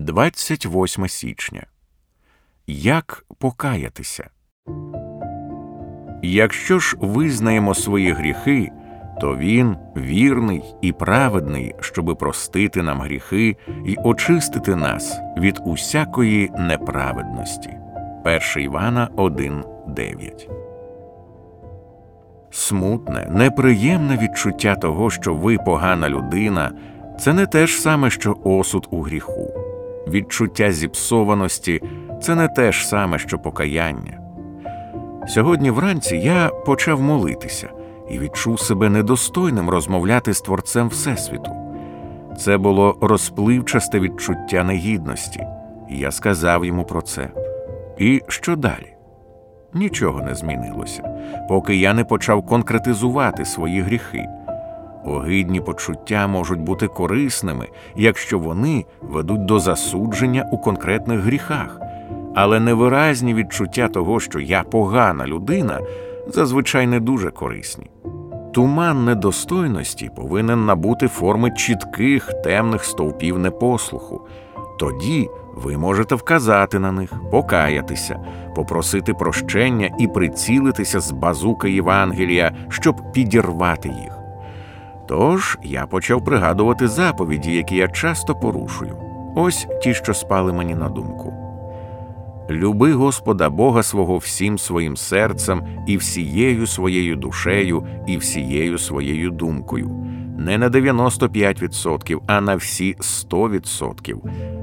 28 січня. Як покаятися? Якщо ж визнаємо свої гріхи, то Він вірний і праведний, щоби простити нам гріхи і очистити нас від усякої неправедності. 1 Івана 1,9 Смутне, неприємне відчуття того, що ви погана людина, це не те ж саме, що осуд у гріху. Відчуття зіпсованості це не те ж саме, що покаяння. Сьогодні вранці я почав молитися і відчув себе недостойним розмовляти з Творцем Всесвіту. Це було розпливчасте відчуття негідності, я сказав йому про це. І що далі? Нічого не змінилося, поки я не почав конкретизувати свої гріхи. Огидні почуття можуть бути корисними, якщо вони ведуть до засудження у конкретних гріхах, але невиразні відчуття того, що я погана людина, зазвичай не дуже корисні. Туман недостойності повинен набути форми чітких темних стовпів непослуху. Тоді ви можете вказати на них, покаятися, попросити прощення і прицілитися з базука Євангелія, щоб підірвати їх. Тож я почав пригадувати заповіді, які я часто порушую. Ось ті, що спали мені на думку. Люби Господа Бога свого всім своїм серцем і всією своєю душею, і всією своєю думкою, не на 95%, а на всі 100%.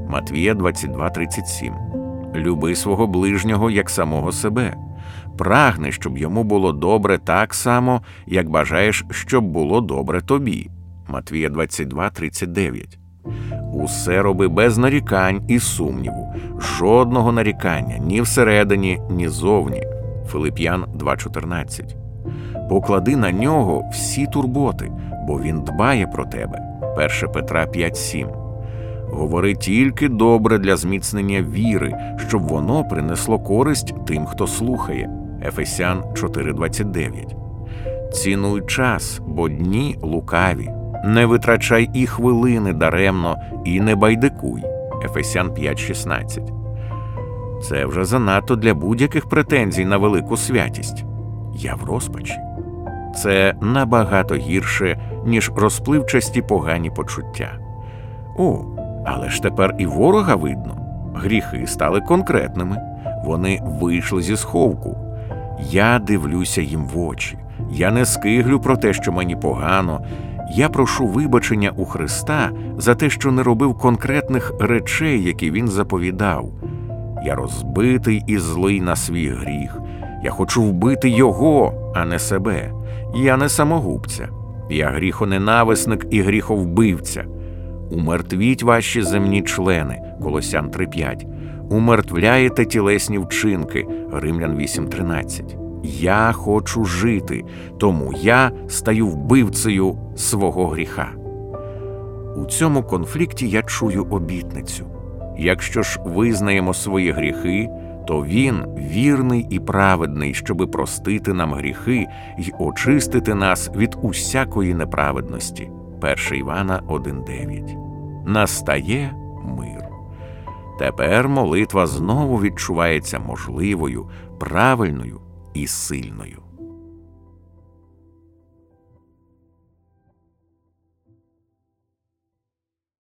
Матвія 22,37. Люби свого ближнього як самого себе. Прагни, щоб йому було добре так само, як бажаєш, щоб було добре тобі. Матвія 22,39 Усе роби без нарікань і сумніву, жодного нарікання ні всередині, ні зовні. Филип'ян 2.14 Поклади на нього всі турботи, бо він дбає про тебе. 1 Петра 5.7 Говори тільки добре для зміцнення віри, щоб воно принесло користь тим, хто слухає. Ефесян 4.29 Цінуй час, бо дні лукаві не витрачай і хвилини даремно, і не байдикуй. Ефесян 5.16. Це вже занадто для будь-яких претензій на велику святість. Я в розпачі. Це набагато гірше, ніж розпливчасті погані почуття. О, але ж тепер і ворога видно. Гріхи стали конкретними, вони вийшли зі сховку. Я дивлюся їм в очі. Я не скиглю про те, що мені погано, я прошу вибачення у Христа за те, що не робив конкретних речей, які Він заповідав. Я розбитий і злий на свій гріх. Я хочу вбити Його, а не себе. Я не самогубця. Я гріхоненависник і гріховбивця. Умертвіть ваші земні члени, Колосян 3.5. Умертвляєте тілесні вчинки, Римлян 8.13. Я хочу жити, тому я стаю вбивцею свого гріха. У цьому конфлікті я чую обітницю якщо ж визнаємо свої гріхи, то Він вірний і праведний, щоби простити нам гріхи й очистити нас від усякої неправедності. 1 Івана 1,9 Настає мир. Тепер молитва знову відчувається можливою, правильною і сильною.